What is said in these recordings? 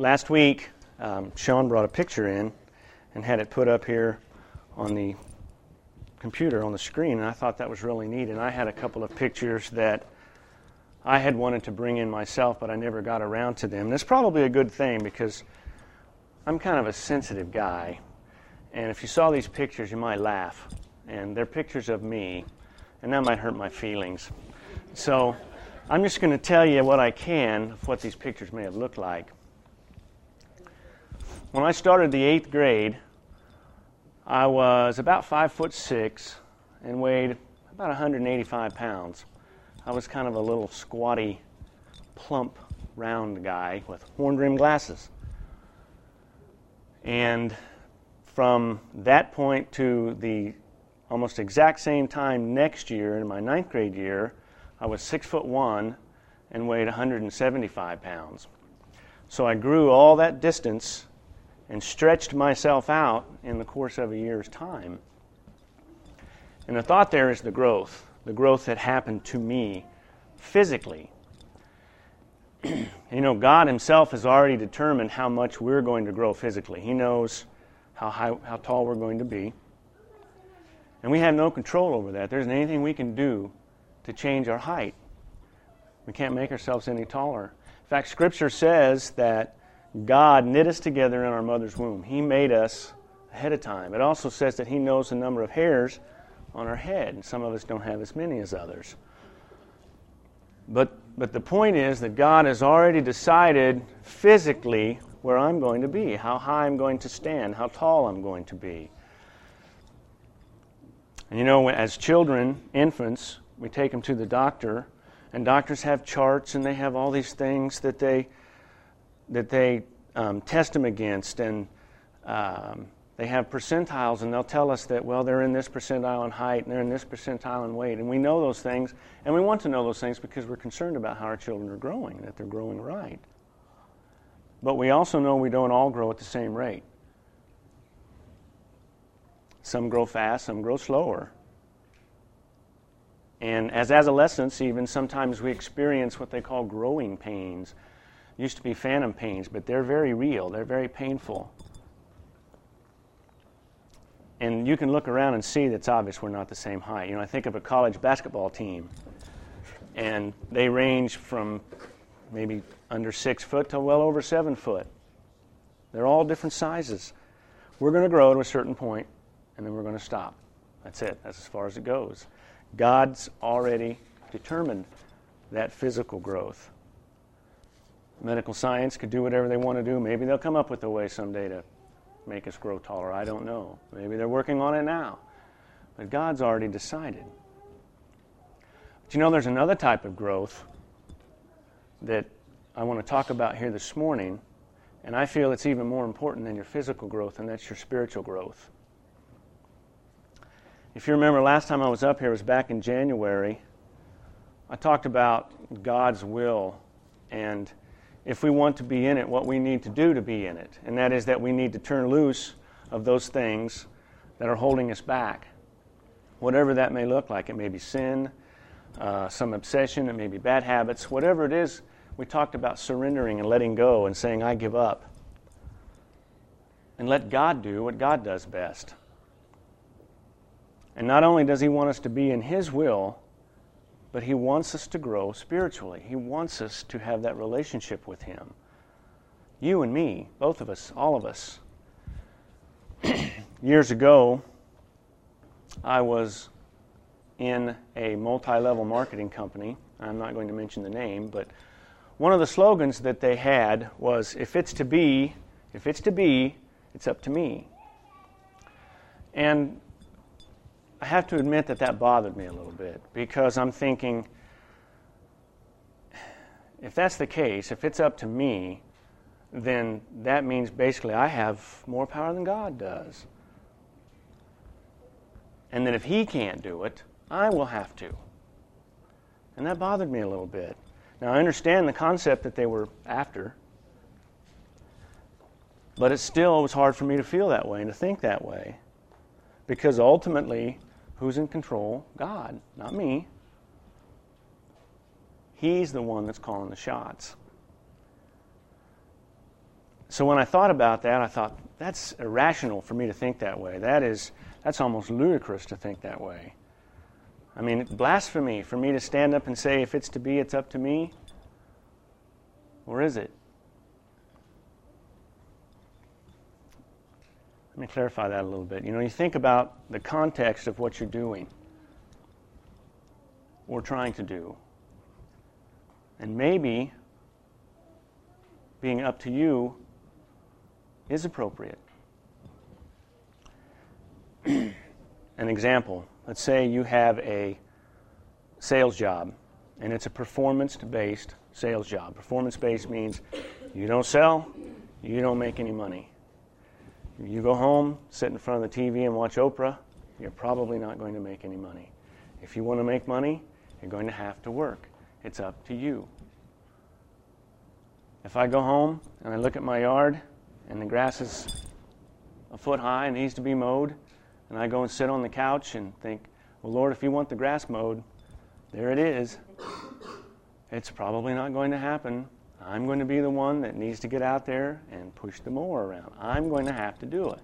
last week, um, Sean brought a picture in and had it put up here on the computer on the screen, and I thought that was really neat. And I had a couple of pictures that I had wanted to bring in myself, but I never got around to them. It's probably a good thing because I'm kind of a sensitive guy. And if you saw these pictures, you might laugh. And they're pictures of me, and that might hurt my feelings. So I'm just going to tell you what I can of what these pictures may have looked like. When I started the eighth grade, I was about five foot six and weighed about 185 pounds. I was kind of a little squatty, plump, round guy with horn rimmed glasses. And from that point to the almost exact same time next year, in my ninth grade year, I was six foot one and weighed 175 pounds. So I grew all that distance and stretched myself out in the course of a year's time. And the thought there is the growth, the growth that happened to me physically. you know, God Himself has already determined how much we're going to grow physically. He knows how, high, how tall we're going to be. And we have no control over that. There isn't anything we can do to change our height. We can't make ourselves any taller. In fact, Scripture says that God knit us together in our mother's womb. He made us ahead of time. It also says that He knows the number of hairs on our head, and some of us don't have as many as others. But, but the point is that God has already decided physically where I'm going to be, how high I'm going to stand, how tall I'm going to be. And you know, as children, infants, we take them to the doctor, and doctors have charts and they have all these things that they that they um, test them against, and um, they have percentiles, and they'll tell us that, well, they're in this percentile in height, and they're in this percentile in weight. And we know those things, and we want to know those things because we're concerned about how our children are growing, that they're growing right. But we also know we don't all grow at the same rate. Some grow fast, some grow slower. And as adolescents, even sometimes we experience what they call growing pains used to be phantom pains, but they're very real, they're very painful. And you can look around and see that's obvious we're not the same height. You know, I think of a college basketball team, and they range from maybe under six foot to well over seven foot. They're all different sizes. We're going to grow to a certain point, and then we're going to stop. That's it. That's as far as it goes. God's already determined that physical growth. Medical science could do whatever they want to do. Maybe they'll come up with a way someday to make us grow taller. I don't know. Maybe they're working on it now. But God's already decided. But you know, there's another type of growth that I want to talk about here this morning, and I feel it's even more important than your physical growth, and that's your spiritual growth. If you remember, last time I was up here was back in January. I talked about God's will and if we want to be in it, what we need to do to be in it. And that is that we need to turn loose of those things that are holding us back. Whatever that may look like. It may be sin, uh, some obsession, it may be bad habits, whatever it is. We talked about surrendering and letting go and saying, I give up. And let God do what God does best. And not only does He want us to be in His will, but He wants us to grow spiritually. He wants us to have that relationship with Him. You and me, both of us, all of us. Years ago, I was in a multi level marketing company. I'm not going to mention the name, but one of the slogans that they had was if it's to be, if it's to be, it's up to me. And I have to admit that that bothered me a little bit because I'm thinking, if that's the case, if it's up to me, then that means basically I have more power than God does. And that if He can't do it, I will have to. And that bothered me a little bit. Now, I understand the concept that they were after, but it still was hard for me to feel that way and to think that way. Because ultimately, Who's in control? God, not me. He's the one that's calling the shots. So when I thought about that, I thought, that's irrational for me to think that way. That is, that's almost ludicrous to think that way. I mean, blasphemy for me to stand up and say, if it's to be, it's up to me. Or is it? Me clarify that a little bit. You know, you think about the context of what you're doing or trying to do. And maybe being up to you is appropriate. An example let's say you have a sales job and it's a performance based sales job. Performance based means you don't sell, you don't make any money. You go home, sit in front of the TV and watch Oprah, you're probably not going to make any money. If you want to make money, you're going to have to work. It's up to you. If I go home and I look at my yard and the grass is a foot high and needs to be mowed, and I go and sit on the couch and think, well, Lord, if you want the grass mowed, there it is. It's probably not going to happen. I'm going to be the one that needs to get out there and push the mower around. I'm going to have to do it.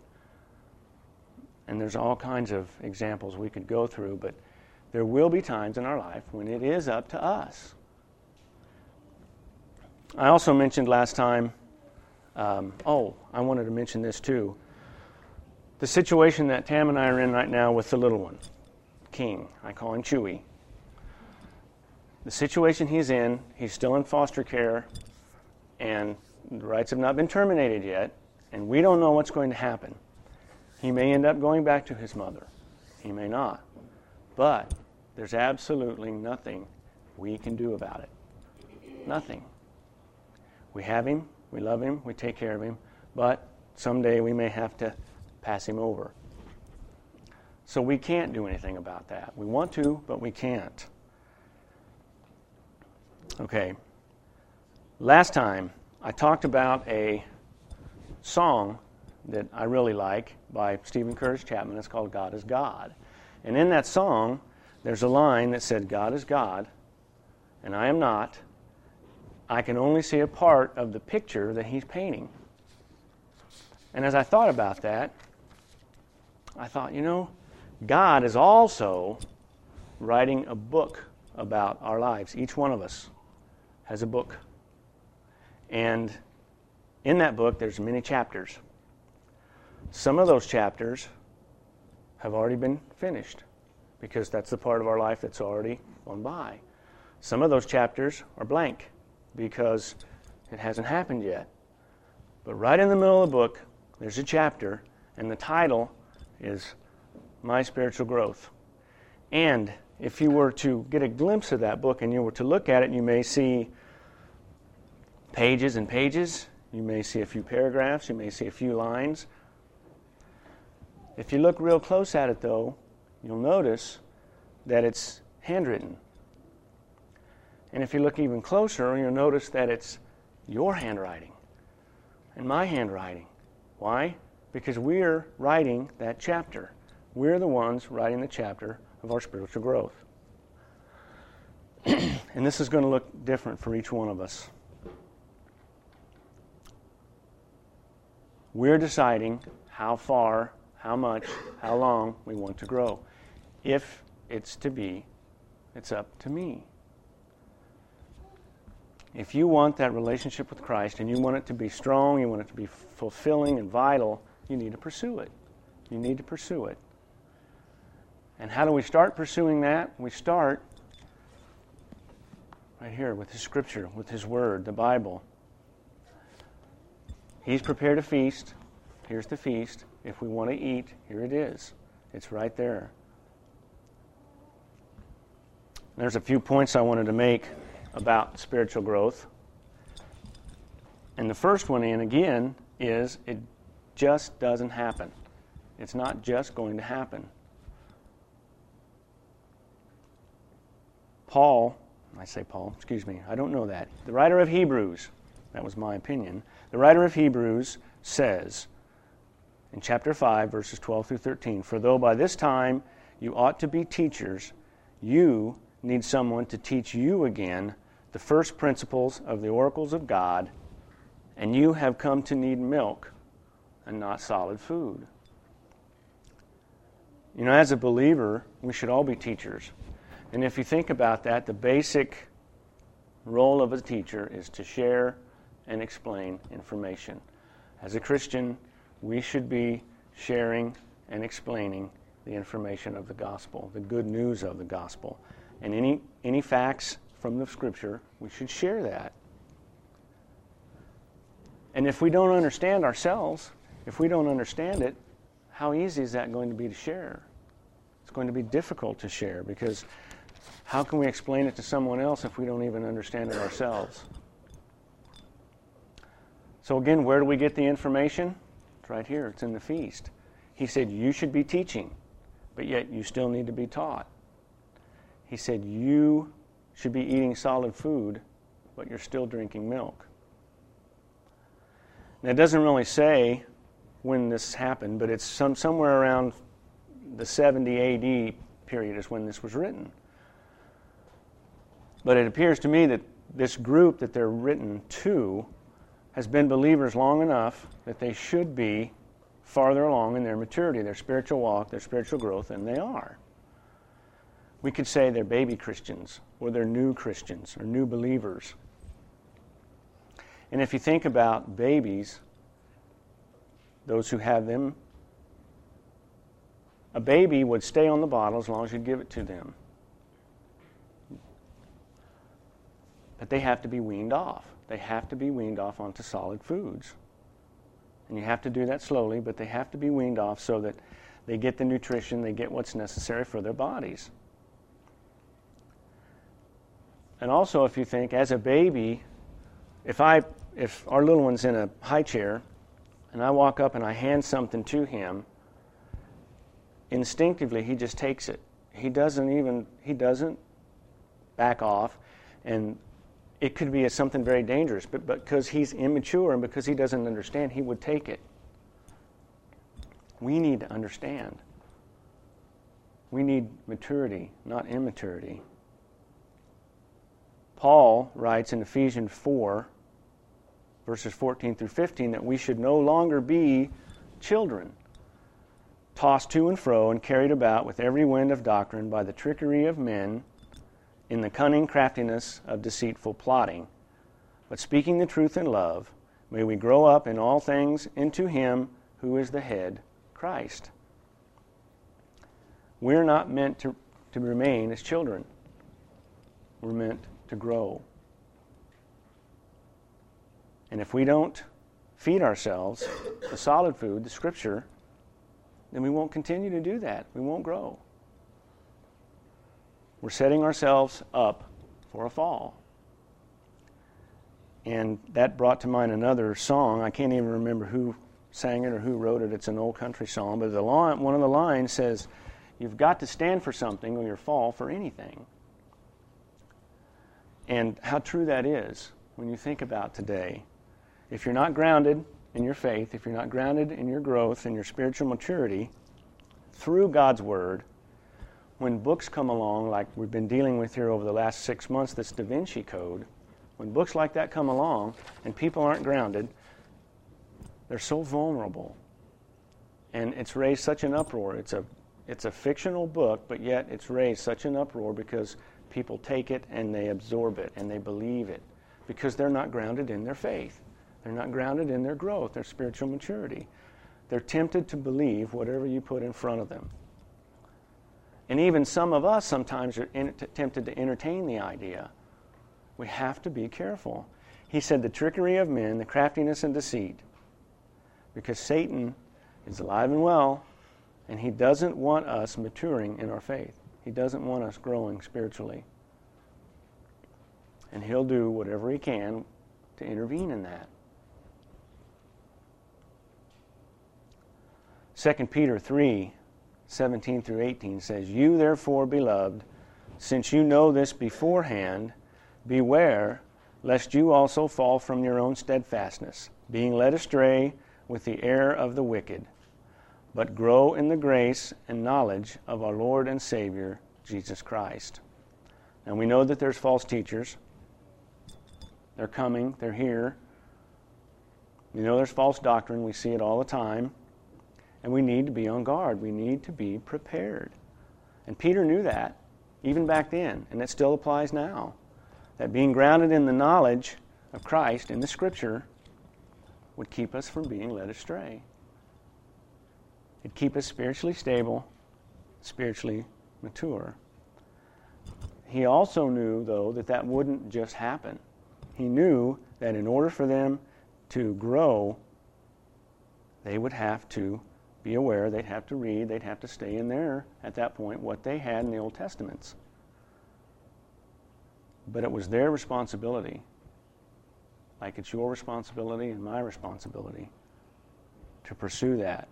And there's all kinds of examples we could go through, but there will be times in our life when it is up to us. I also mentioned last time, um, oh, I wanted to mention this too. The situation that Tam and I are in right now with the little one, King. I call him Chewy. The situation he's in, he's still in foster care, and the rights have not been terminated yet, and we don't know what's going to happen. He may end up going back to his mother. He may not. But there's absolutely nothing we can do about it. Nothing. We have him, we love him, we take care of him, but someday we may have to pass him over. So we can't do anything about that. We want to, but we can't. Okay. Last time I talked about a song that I really like by Steven Curtis Chapman. It's called God is God. And in that song, there's a line that said, God is God, and I am not. I can only see a part of the picture that he's painting. And as I thought about that, I thought, you know, God is also writing a book about our lives. Each one of us has a book. And in that book, there's many chapters. Some of those chapters have already been finished because that's the part of our life that's already gone by. Some of those chapters are blank because it hasn't happened yet. But right in the middle of the book, there's a chapter, and the title is My Spiritual Growth. And if you were to get a glimpse of that book and you were to look at it, you may see pages and pages. You may see a few paragraphs. You may see a few lines. If you look real close at it, though, you'll notice that it's handwritten. And if you look even closer, you'll notice that it's your handwriting and my handwriting. Why? Because we're writing that chapter. We're the ones writing the chapter of our spiritual growth. and this is going to look different for each one of us. We're deciding how far, how much, how long we want to grow. If it's to be, it's up to me. If you want that relationship with Christ and you want it to be strong, you want it to be fulfilling and vital, you need to pursue it. You need to pursue it. And how do we start pursuing that? We start right here with His Scripture, with His Word, the Bible. He's prepared a feast. Here's the feast. If we want to eat, here it is. It's right there. There's a few points I wanted to make about spiritual growth. And the first one, and again, is it just doesn't happen. It's not just going to happen. Paul, I say Paul, excuse me, I don't know that. The writer of Hebrews, that was my opinion, the writer of Hebrews says in chapter 5, verses 12 through 13 For though by this time you ought to be teachers, you need someone to teach you again the first principles of the oracles of God and you have come to need milk and not solid food. You know, as a believer, we should all be teachers. And if you think about that, the basic role of a teacher is to share and explain information. As a Christian, we should be sharing and explaining the information of the gospel, the good news of the gospel. And any, any facts from the scripture, we should share that. And if we don't understand ourselves, if we don't understand it, how easy is that going to be to share? It's going to be difficult to share because how can we explain it to someone else if we don't even understand it ourselves? So, again, where do we get the information? It's right here, it's in the feast. He said, You should be teaching, but yet you still need to be taught. He said, You should be eating solid food, but you're still drinking milk. Now, it doesn't really say when this happened, but it's some, somewhere around the 70 AD period is when this was written. But it appears to me that this group that they're written to has been believers long enough that they should be farther along in their maturity, their spiritual walk, their spiritual growth than they are. We could say they're baby Christians or they're new Christians or new believers. And if you think about babies, those who have them, a baby would stay on the bottle as long as you give it to them. But they have to be weaned off they have to be weaned off onto solid foods. And you have to do that slowly, but they have to be weaned off so that they get the nutrition, they get what's necessary for their bodies. And also, if you think, as a baby, if I, if our little one's in a high chair, and I walk up and I hand something to him, instinctively he just takes it. He doesn't even, he doesn't back off and it could be something very dangerous, but because he's immature and because he doesn't understand, he would take it. We need to understand. We need maturity, not immaturity. Paul writes in Ephesians 4, verses 14 through 15, that we should no longer be children, tossed to and fro and carried about with every wind of doctrine by the trickery of men in the cunning craftiness of deceitful plotting. But speaking the truth in love, may we grow up in all things into Him who is the head, Christ. We're not meant to, to remain as children, we're meant to grow. And if we don't feed ourselves the solid food, the Scripture, then we won't continue to do that. We won't grow. We're setting ourselves up for a fall. And that brought to mind another song. I can't even remember who sang it or who wrote it. It's an old country song. But the line, one of the lines says, You've got to stand for something or you'll fall for anything. And how true that is when you think about today. If you're not grounded in your faith, if you're not grounded in your growth and your spiritual maturity through God's Word, when books come along, like we've been dealing with here over the last six months, this Da Vinci Code, when books like that come along and people aren't grounded, they're so vulnerable. And it's raised such an uproar. It's a, it's a fictional book, but yet it's raised such an uproar because people take it and they absorb it and they believe it because they're not grounded in their faith. They're not grounded in their growth, their spiritual maturity. They're tempted to believe whatever you put in front of them. And even some of us sometimes are in, t- tempted to entertain the idea. We have to be careful. He said, the trickery of men, the craftiness and deceit, because Satan is alive and well, and he doesn't want us maturing in our faith. He doesn't want us growing spiritually. And he'll do whatever he can to intervene in that. 2 Peter 3 17 through 18 says, You therefore, beloved, since you know this beforehand, beware lest you also fall from your own steadfastness, being led astray with the error of the wicked, but grow in the grace and knowledge of our Lord and Savior, Jesus Christ. And we know that there's false teachers. They're coming, they're here. You know, there's false doctrine. We see it all the time. And we need to be on guard. We need to be prepared. And Peter knew that even back then, and it still applies now. That being grounded in the knowledge of Christ in the Scripture would keep us from being led astray. It'd keep us spiritually stable, spiritually mature. He also knew, though, that that wouldn't just happen. He knew that in order for them to grow, they would have to be aware, they'd have to read, they'd have to stay in there at that point what they had in the Old Testaments. But it was their responsibility, like it's your responsibility and my responsibility, to pursue that.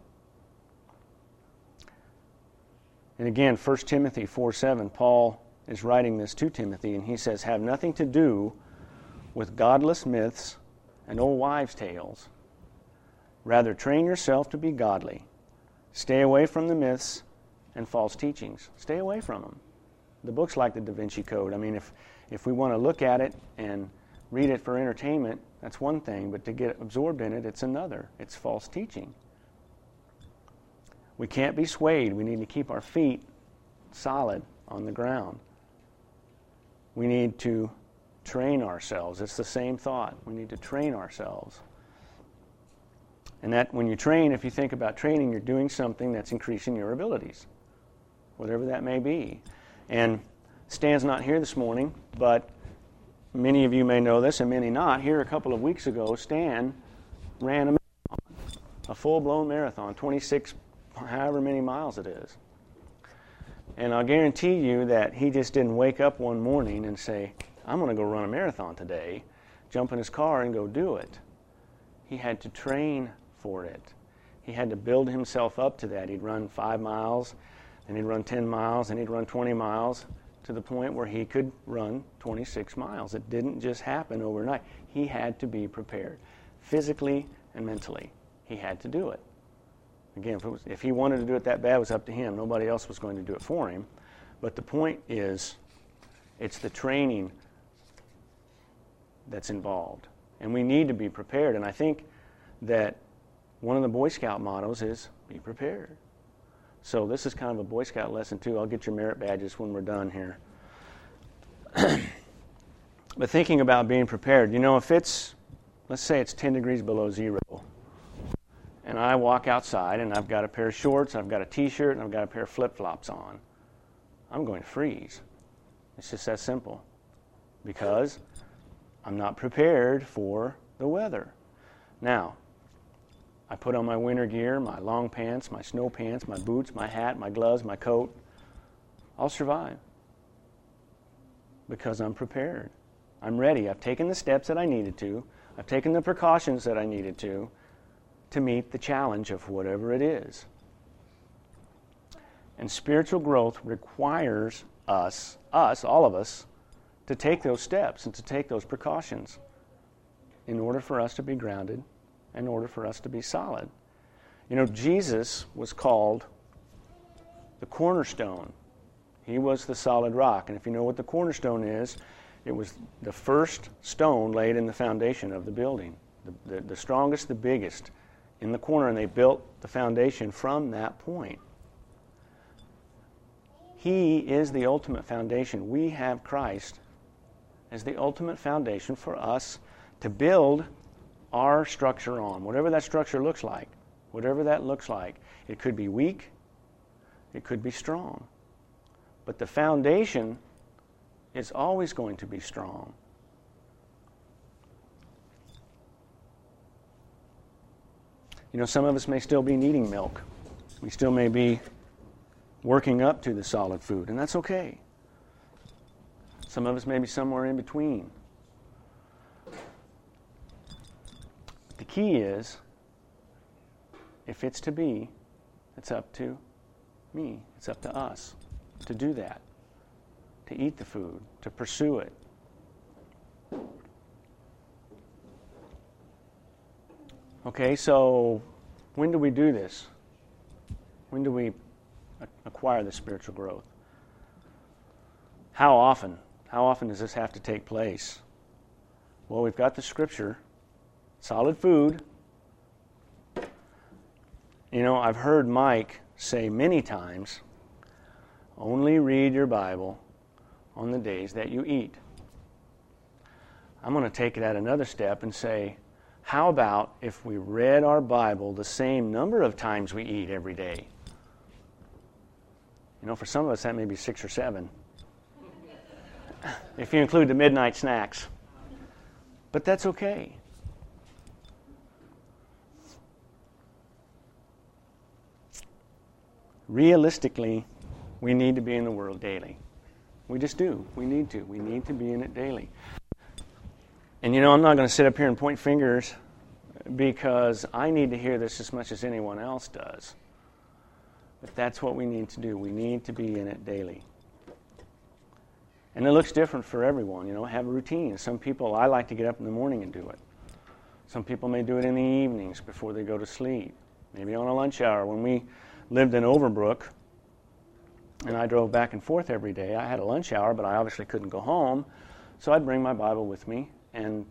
And again, 1 Timothy 4 7, Paul is writing this to Timothy, and he says, Have nothing to do with godless myths and old wives' tales. Rather, train yourself to be godly. Stay away from the myths and false teachings. Stay away from them. The book's like the Da Vinci Code. I mean, if, if we want to look at it and read it for entertainment, that's one thing, but to get absorbed in it, it's another. It's false teaching. We can't be swayed. We need to keep our feet solid on the ground. We need to train ourselves. It's the same thought. We need to train ourselves. And that when you train, if you think about training, you're doing something that's increasing your abilities, whatever that may be. And Stan's not here this morning, but many of you may know this and many not. Here a couple of weeks ago, Stan ran a marathon, a full blown marathon, 26, however many miles it is. And I'll guarantee you that he just didn't wake up one morning and say, I'm going to go run a marathon today, jump in his car and go do it. He had to train for it. He had to build himself up to that. He'd run five miles, and he'd run 10 miles, and he'd run 20 miles to the point where he could run 26 miles. It didn't just happen overnight. He had to be prepared physically and mentally. He had to do it. Again, if, was, if he wanted to do it that bad, it was up to him. Nobody else was going to do it for him. But the point is, it's the training that's involved. And we need to be prepared. And I think that one of the Boy Scout mottos is be prepared. So this is kind of a Boy Scout lesson too. I'll get your merit badges when we're done here. but thinking about being prepared, you know, if it's, let's say it's 10 degrees below zero, and I walk outside and I've got a pair of shorts, I've got a t shirt, and I've got a pair of flip flops on, I'm going to freeze. It's just that simple. Because I'm not prepared for the weather. Now, I put on my winter gear, my long pants, my snow pants, my boots, my hat, my gloves, my coat. I'll survive because I'm prepared. I'm ready. I've taken the steps that I needed to, I've taken the precautions that I needed to to meet the challenge of whatever it is. And spiritual growth requires us, us, all of us, to take those steps and to take those precautions in order for us to be grounded, in order for us to be solid. You know, Jesus was called the cornerstone. He was the solid rock. And if you know what the cornerstone is, it was the first stone laid in the foundation of the building, the, the, the strongest, the biggest in the corner, and they built the foundation from that point. He is the ultimate foundation. We have Christ as the ultimate foundation for us to build our structure on, whatever that structure looks like. Whatever that looks like. It could be weak, it could be strong. But the foundation is always going to be strong. You know, some of us may still be needing milk. We still may be working up to the solid food, and that's okay. Some of us may be somewhere in between. Key is if it's to be, it's up to me, it's up to us to do that, to eat the food, to pursue it. Okay, so when do we do this? When do we acquire the spiritual growth? How often? How often does this have to take place? Well, we've got the scripture, solid food, You know, I've heard Mike say many times only read your Bible on the days that you eat. I'm going to take it at another step and say, how about if we read our Bible the same number of times we eat every day? You know, for some of us, that may be six or seven, if you include the midnight snacks. But that's okay. Realistically, we need to be in the world daily. We just do. We need to. We need to be in it daily. And you know, I'm not going to sit up here and point fingers because I need to hear this as much as anyone else does. But that's what we need to do. We need to be in it daily. And it looks different for everyone, you know, have a routine. Some people, I like to get up in the morning and do it. Some people may do it in the evenings before they go to sleep, maybe on a lunch hour. When we lived in Overbrook and I drove back and forth every day, I had a lunch hour, but I obviously couldn't go home. So I'd bring my Bible with me, and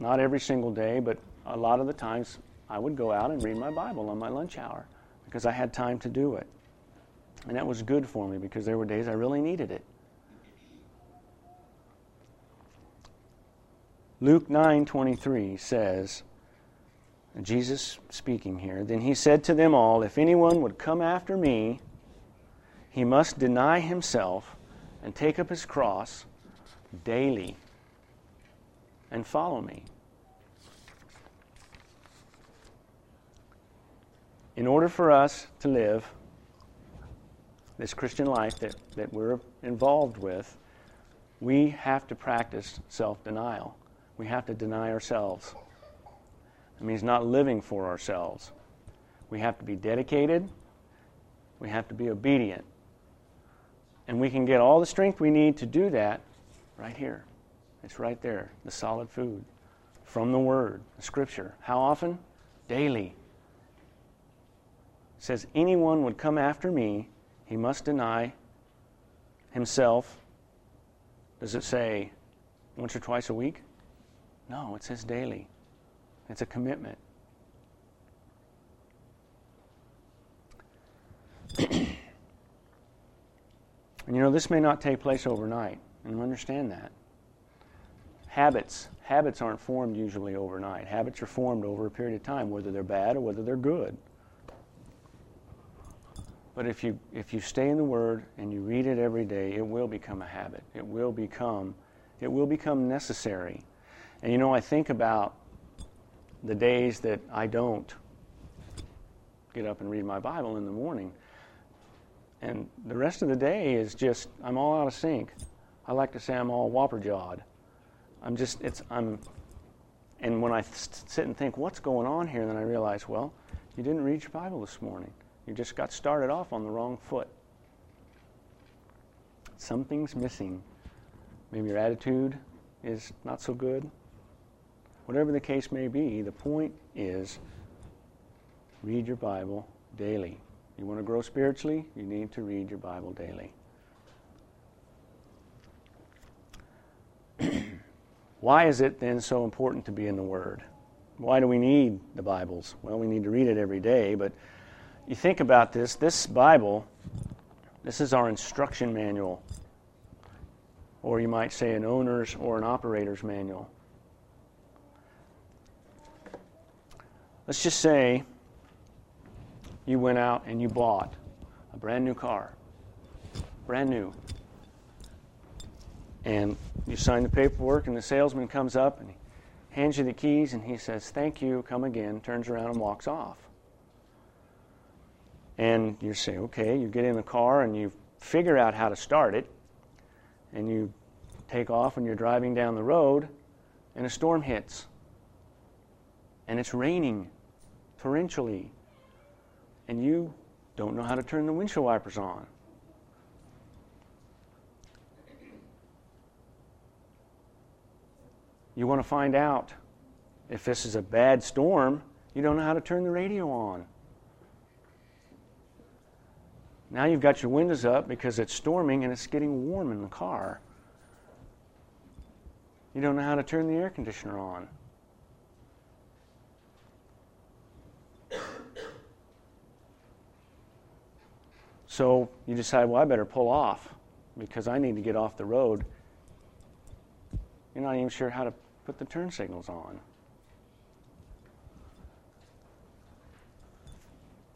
not every single day, but a lot of the times I would go out and read my Bible on my lunch hour because I had time to do it. And that was good for me because there were days I really needed it. Luke 9:23 says, Jesus speaking here, then he said to them all, if anyone would come after me, he must deny himself and take up his cross daily and follow me. In order for us to live this Christian life that, that we're involved with, we have to practice self denial. We have to deny ourselves. It means not living for ourselves. We have to be dedicated, we have to be obedient. And we can get all the strength we need to do that right here. It's right there, the solid food from the Word, the Scripture. How often? Daily. It says, Anyone would come after me, he must deny himself. Does it say once or twice a week? No, it says daily. It's a commitment. and you know, this may not take place overnight, and understand that. Habits, habits aren't formed usually overnight. Habits are formed over a period of time, whether they're bad or whether they're good. But if you if you stay in the Word and you read it every day, it will become a habit. It will become it will become necessary. And you know, I think about the days that I don't get up and read my Bible in the morning. And the rest of the day is just, I'm all out of sync. I like to say I'm all whopper jawed. I'm just, it's, I'm, and when I sit and think, what's going on here, then I realize, well, you didn't read your Bible this morning. You just got started off on the wrong foot. Something's missing. Maybe your attitude is not so good. Whatever the case may be, the point is read your Bible daily. You want to grow spiritually? You need to read your Bible daily. Why is it then so important to be in the Word? Why do we need the Bibles? Well, we need to read it every day, but you think about this this Bible, this is our instruction manual, or you might say an owner's or an operator's manual. Let's just say you went out and you bought a brand new car, brand new. And you sign the paperwork, and the salesman comes up and he hands you the keys, and he says, Thank you, come again, turns around and walks off. And you say, Okay, you get in the car and you figure out how to start it, and you take off and you're driving down the road, and a storm hits. And it's raining torrentially, and you don't know how to turn the windshield wipers on. You want to find out if this is a bad storm, you don't know how to turn the radio on. Now you've got your windows up because it's storming and it's getting warm in the car. You don't know how to turn the air conditioner on. So you decide, well, I better pull off because I need to get off the road. You're not even sure how to put the turn signals on.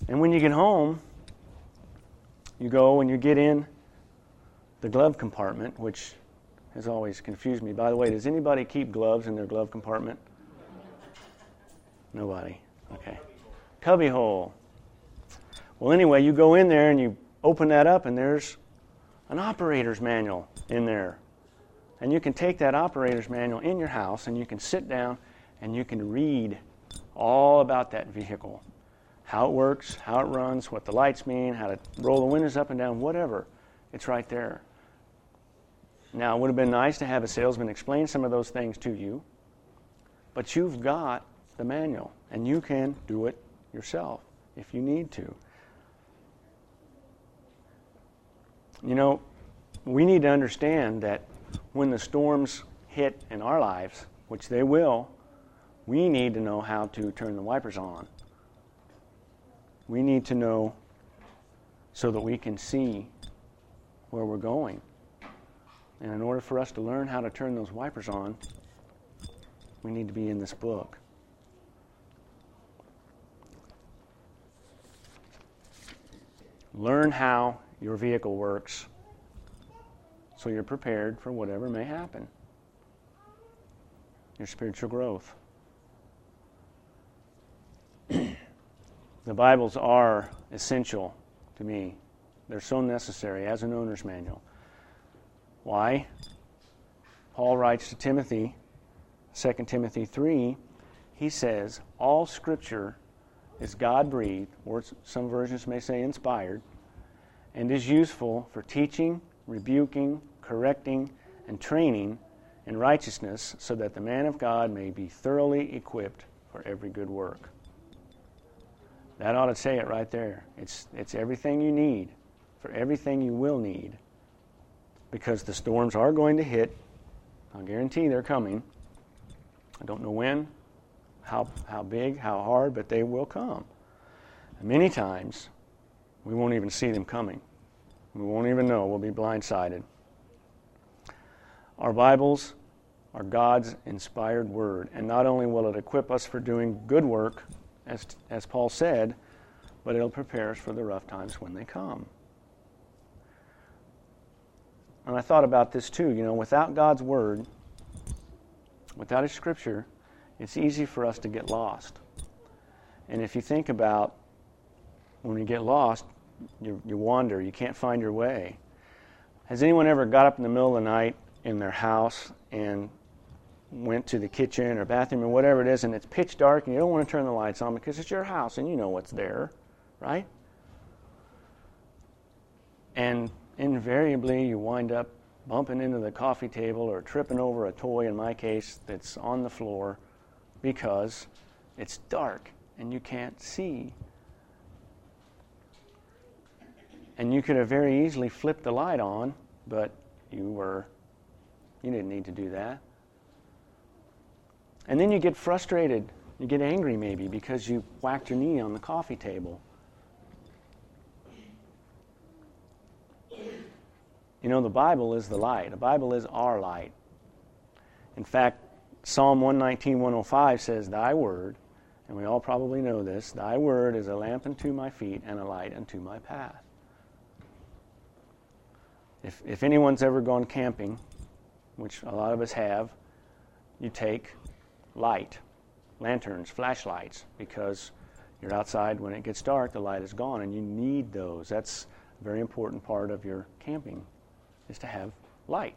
And when you get home, you go and you get in the glove compartment, which has always confused me. By the way, does anybody keep gloves in their glove compartment? Nobody. Okay. Cubby hole. Well, anyway, you go in there and you open that up, and there's an operator's manual in there. And you can take that operator's manual in your house and you can sit down and you can read all about that vehicle how it works, how it runs, what the lights mean, how to roll the windows up and down, whatever. It's right there. Now, it would have been nice to have a salesman explain some of those things to you, but you've got the manual and you can do it yourself if you need to. You know, we need to understand that when the storms hit in our lives, which they will, we need to know how to turn the wipers on. We need to know so that we can see where we're going. And in order for us to learn how to turn those wipers on, we need to be in this book. Learn how your vehicle works so you're prepared for whatever may happen. Your spiritual growth. the Bibles are essential to me. They're so necessary as an owner's manual. Why? Paul writes to Timothy, 2 Timothy 3, he says, All scripture is God breathed, or some versions may say inspired, and is useful for teaching, rebuking, correcting, and training in righteousness, so that the man of God may be thoroughly equipped for every good work. That ought to say it right there. It's, it's everything you need for everything you will need because the storms are going to hit. I'll guarantee they're coming. I don't know when, how, how big, how hard, but they will come. And many times, we won't even see them coming. We won't even know. We'll be blindsided. Our Bibles are God's inspired word, and not only will it equip us for doing good work, as, as Paul said, but it'll prepare us for the rough times when they come. And I thought about this too. You know, without God's Word, without His Scripture, it's easy for us to get lost. And if you think about when we get lost, you, you wander, you can't find your way. Has anyone ever got up in the middle of the night in their house and went to the kitchen or bathroom or whatever it is and it's pitch dark and you don't want to turn the lights on because it's your house and you know what's there, right? And invariably you wind up bumping into the coffee table or tripping over a toy, in my case, that's on the floor because it's dark and you can't see. And you could have very easily flipped the light on, but you were, you didn't need to do that. And then you get frustrated. You get angry maybe because you whacked your knee on the coffee table. You know, the Bible is the light. The Bible is our light. In fact, Psalm 119, 105 says, Thy word, and we all probably know this, Thy word is a lamp unto my feet and a light unto my path. If, if anyone's ever gone camping, which a lot of us have, you take light, lanterns, flashlights, because you're outside when it gets dark, the light is gone, and you need those. That's a very important part of your camping is to have light.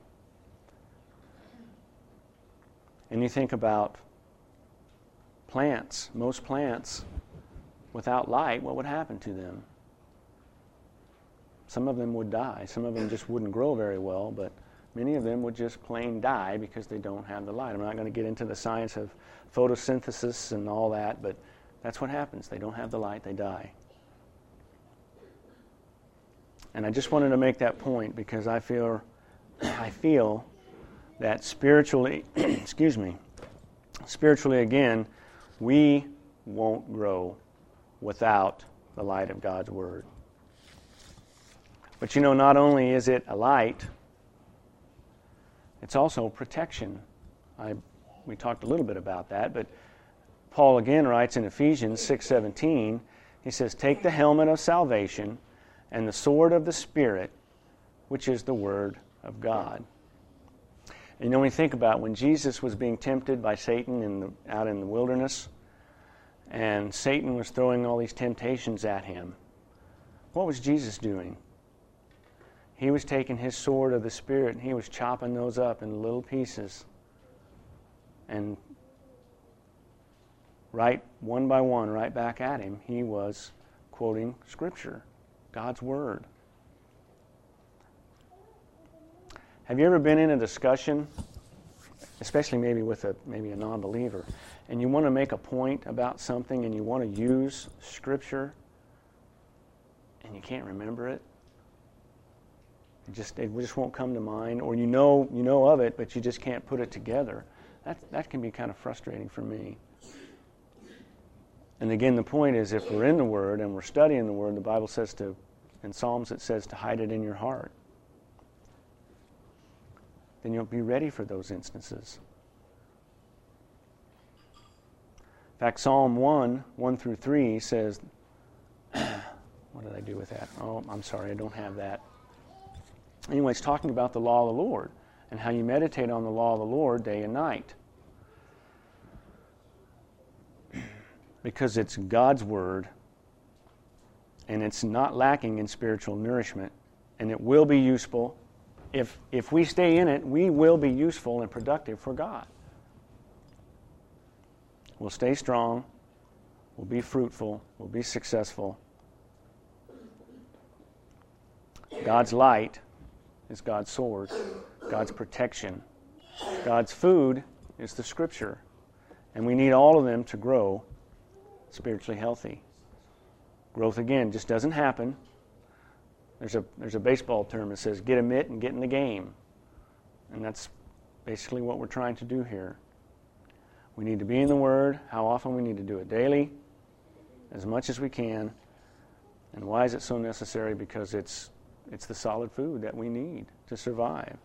And you think about plants, most plants, without light, what would happen to them? Some of them would die. Some of them just wouldn't grow very well, but many of them would just plain die because they don't have the light. I'm not going to get into the science of photosynthesis and all that, but that's what happens. They don't have the light, they die. And I just wanted to make that point because I feel, I feel that spiritually, excuse me, spiritually again, we won't grow without the light of God's Word. But you know, not only is it a light, it's also protection. I, we talked a little bit about that, but Paul again writes in Ephesians 6:17, he says, "Take the helmet of salvation and the sword of the spirit, which is the word of God." And you know, when you think about when Jesus was being tempted by Satan in the, out in the wilderness, and Satan was throwing all these temptations at him, what was Jesus doing? He was taking his sword of the Spirit and he was chopping those up in little pieces. And right one by one, right back at him, he was quoting Scripture, God's Word. Have you ever been in a discussion, especially maybe with a maybe a non-believer, and you want to make a point about something and you want to use Scripture, and you can't remember it? It just it just won't come to mind, or you know you know of it, but you just can't put it together. That that can be kind of frustrating for me. And again, the point is, if we're in the Word and we're studying the Word, the Bible says to, in Psalms, it says to hide it in your heart. Then you'll be ready for those instances. In fact, Psalm 1, 1 through 3 says, what did I do with that? Oh, I'm sorry, I don't have that. Anyway, it's talking about the law of the Lord and how you meditate on the law of the Lord day and night. Because it's God's Word and it's not lacking in spiritual nourishment and it will be useful. If, if we stay in it, we will be useful and productive for God. We'll stay strong, we'll be fruitful, we'll be successful. God's light is God's sword, God's protection. God's food is the Scripture. And we need all of them to grow spiritually healthy. Growth, again, just doesn't happen. There's a, there's a baseball term that says get a mitt and get in the game. And that's basically what we're trying to do here. We need to be in the Word. How often? We need to do it daily, as much as we can. And why is it so necessary? Because it's it's the solid food that we need to survive.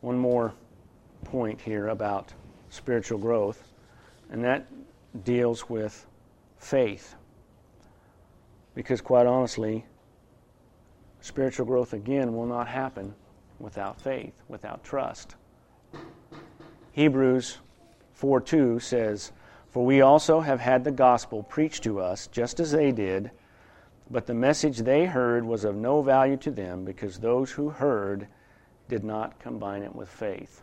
One more point here about spiritual growth, and that deals with faith. Because, quite honestly, spiritual growth again will not happen without faith, without trust. Hebrews 4 2 says, for we also have had the gospel preached to us, just as they did, but the message they heard was of no value to them because those who heard did not combine it with faith.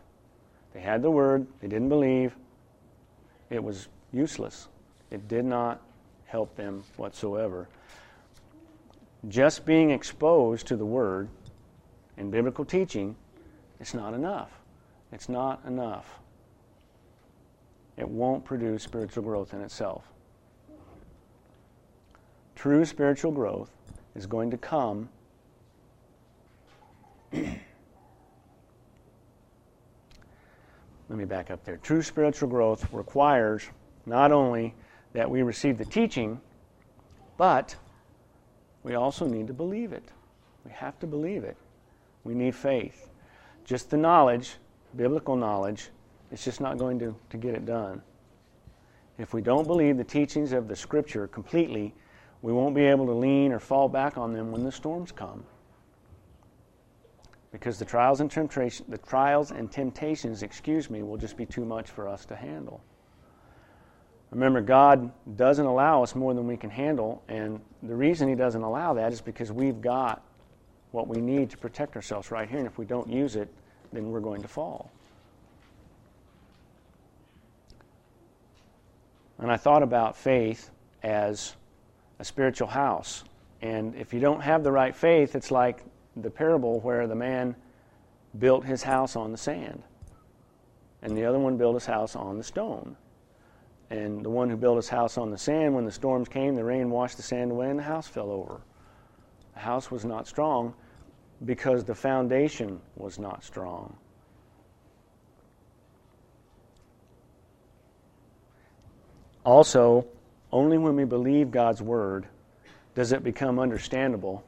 They had the word, they didn't believe. It was useless. It did not help them whatsoever. Just being exposed to the word and biblical teaching, it's not enough. It's not enough it won't produce spiritual growth in itself. True spiritual growth is going to come let me back up there. True spiritual growth requires not only that we receive the teaching, but we also need to believe it. We have to believe it. We need faith. Just the knowledge, biblical knowledge, it's just not going to, to get it done. If we don't believe the teachings of the Scripture completely, we won't be able to lean or fall back on them when the storms come. Because the trials and temptation, the trials and temptations, excuse me, will just be too much for us to handle. Remember, God doesn't allow us more than we can handle, and the reason He doesn't allow that is because we've got what we need to protect ourselves right here, and if we don't use it, then we're going to fall. And I thought about faith as a spiritual house. And if you don't have the right faith, it's like the parable where the man built his house on the sand, and the other one built his house on the stone. And the one who built his house on the sand, when the storms came, the rain washed the sand away, and the house fell over. The house was not strong because the foundation was not strong. Also, only when we believe God's word does it become understandable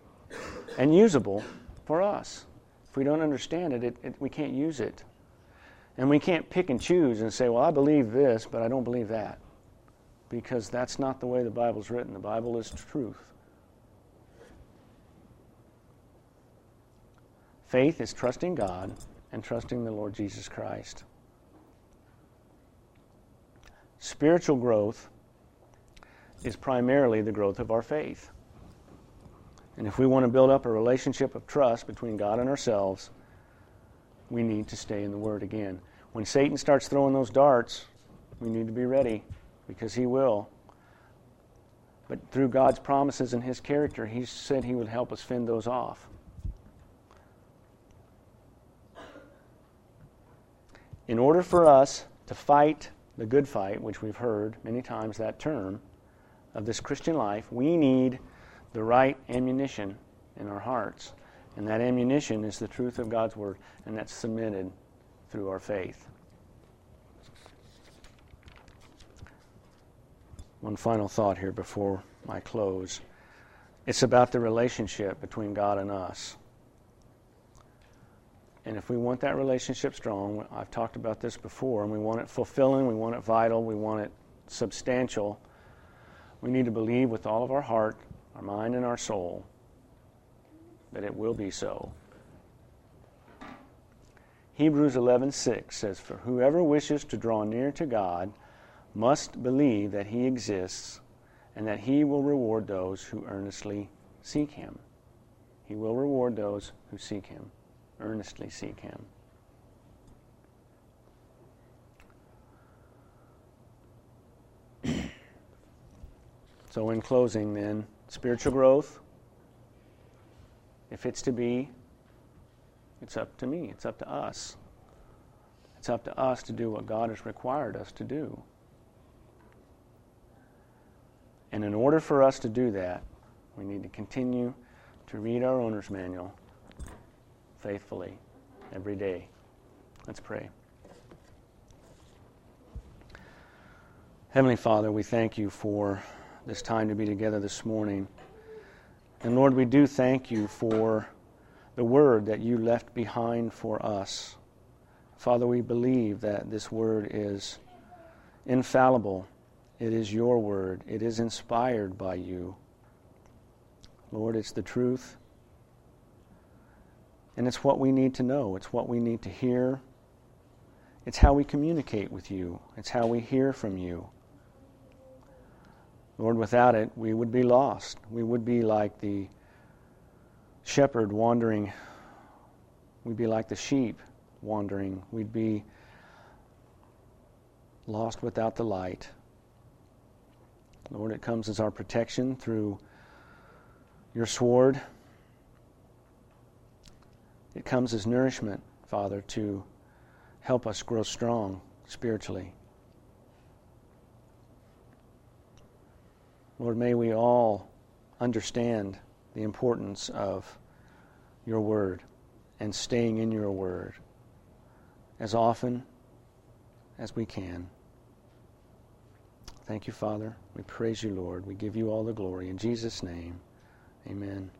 and usable for us. If we don't understand it, it, it, we can't use it. And we can't pick and choose and say, well, I believe this, but I don't believe that. Because that's not the way the Bible's written. The Bible is truth. Faith is trusting God and trusting the Lord Jesus Christ. Spiritual growth is primarily the growth of our faith. And if we want to build up a relationship of trust between God and ourselves, we need to stay in the Word again. When Satan starts throwing those darts, we need to be ready because he will. But through God's promises and his character, he said he would help us fend those off. In order for us to fight the good fight, which we've heard many times that term, of this Christian life, we need the right ammunition in our hearts. And that ammunition is the truth of God's Word, and that's submitted through our faith. One final thought here before I close. It's about the relationship between God and us. And if we want that relationship strong, I've talked about this before, and we want it fulfilling, we want it vital, we want it substantial, we need to believe with all of our heart, our mind, and our soul that it will be so. Hebrews 11:6 says, "For whoever wishes to draw near to God must believe that he exists and that he will reward those who earnestly seek him." He will reward those who seek him, earnestly seek him. so in closing then, spiritual growth if it's to be it's up to me, it's up to us. It's up to us to do what God has required us to do. And in order for us to do that, we need to continue to read our owner's manual faithfully every day. Let's pray. Heavenly Father, we thank you for this time to be together this morning. And Lord, we do thank you for the word that you left behind for us. Father, we believe that this word is infallible. It is your word. It is inspired by you. Lord, it's the truth. And it's what we need to know. It's what we need to hear. It's how we communicate with you. It's how we hear from you. Lord, without it, we would be lost. We would be like the shepherd wandering, we'd be like the sheep wandering. We'd be lost without the light. Lord, it comes as our protection through your sword. It comes as nourishment, Father, to help us grow strong spiritually. Lord, may we all understand the importance of your word and staying in your word as often as we can. Thank you, Father. We praise you, Lord. We give you all the glory. In Jesus' name, amen.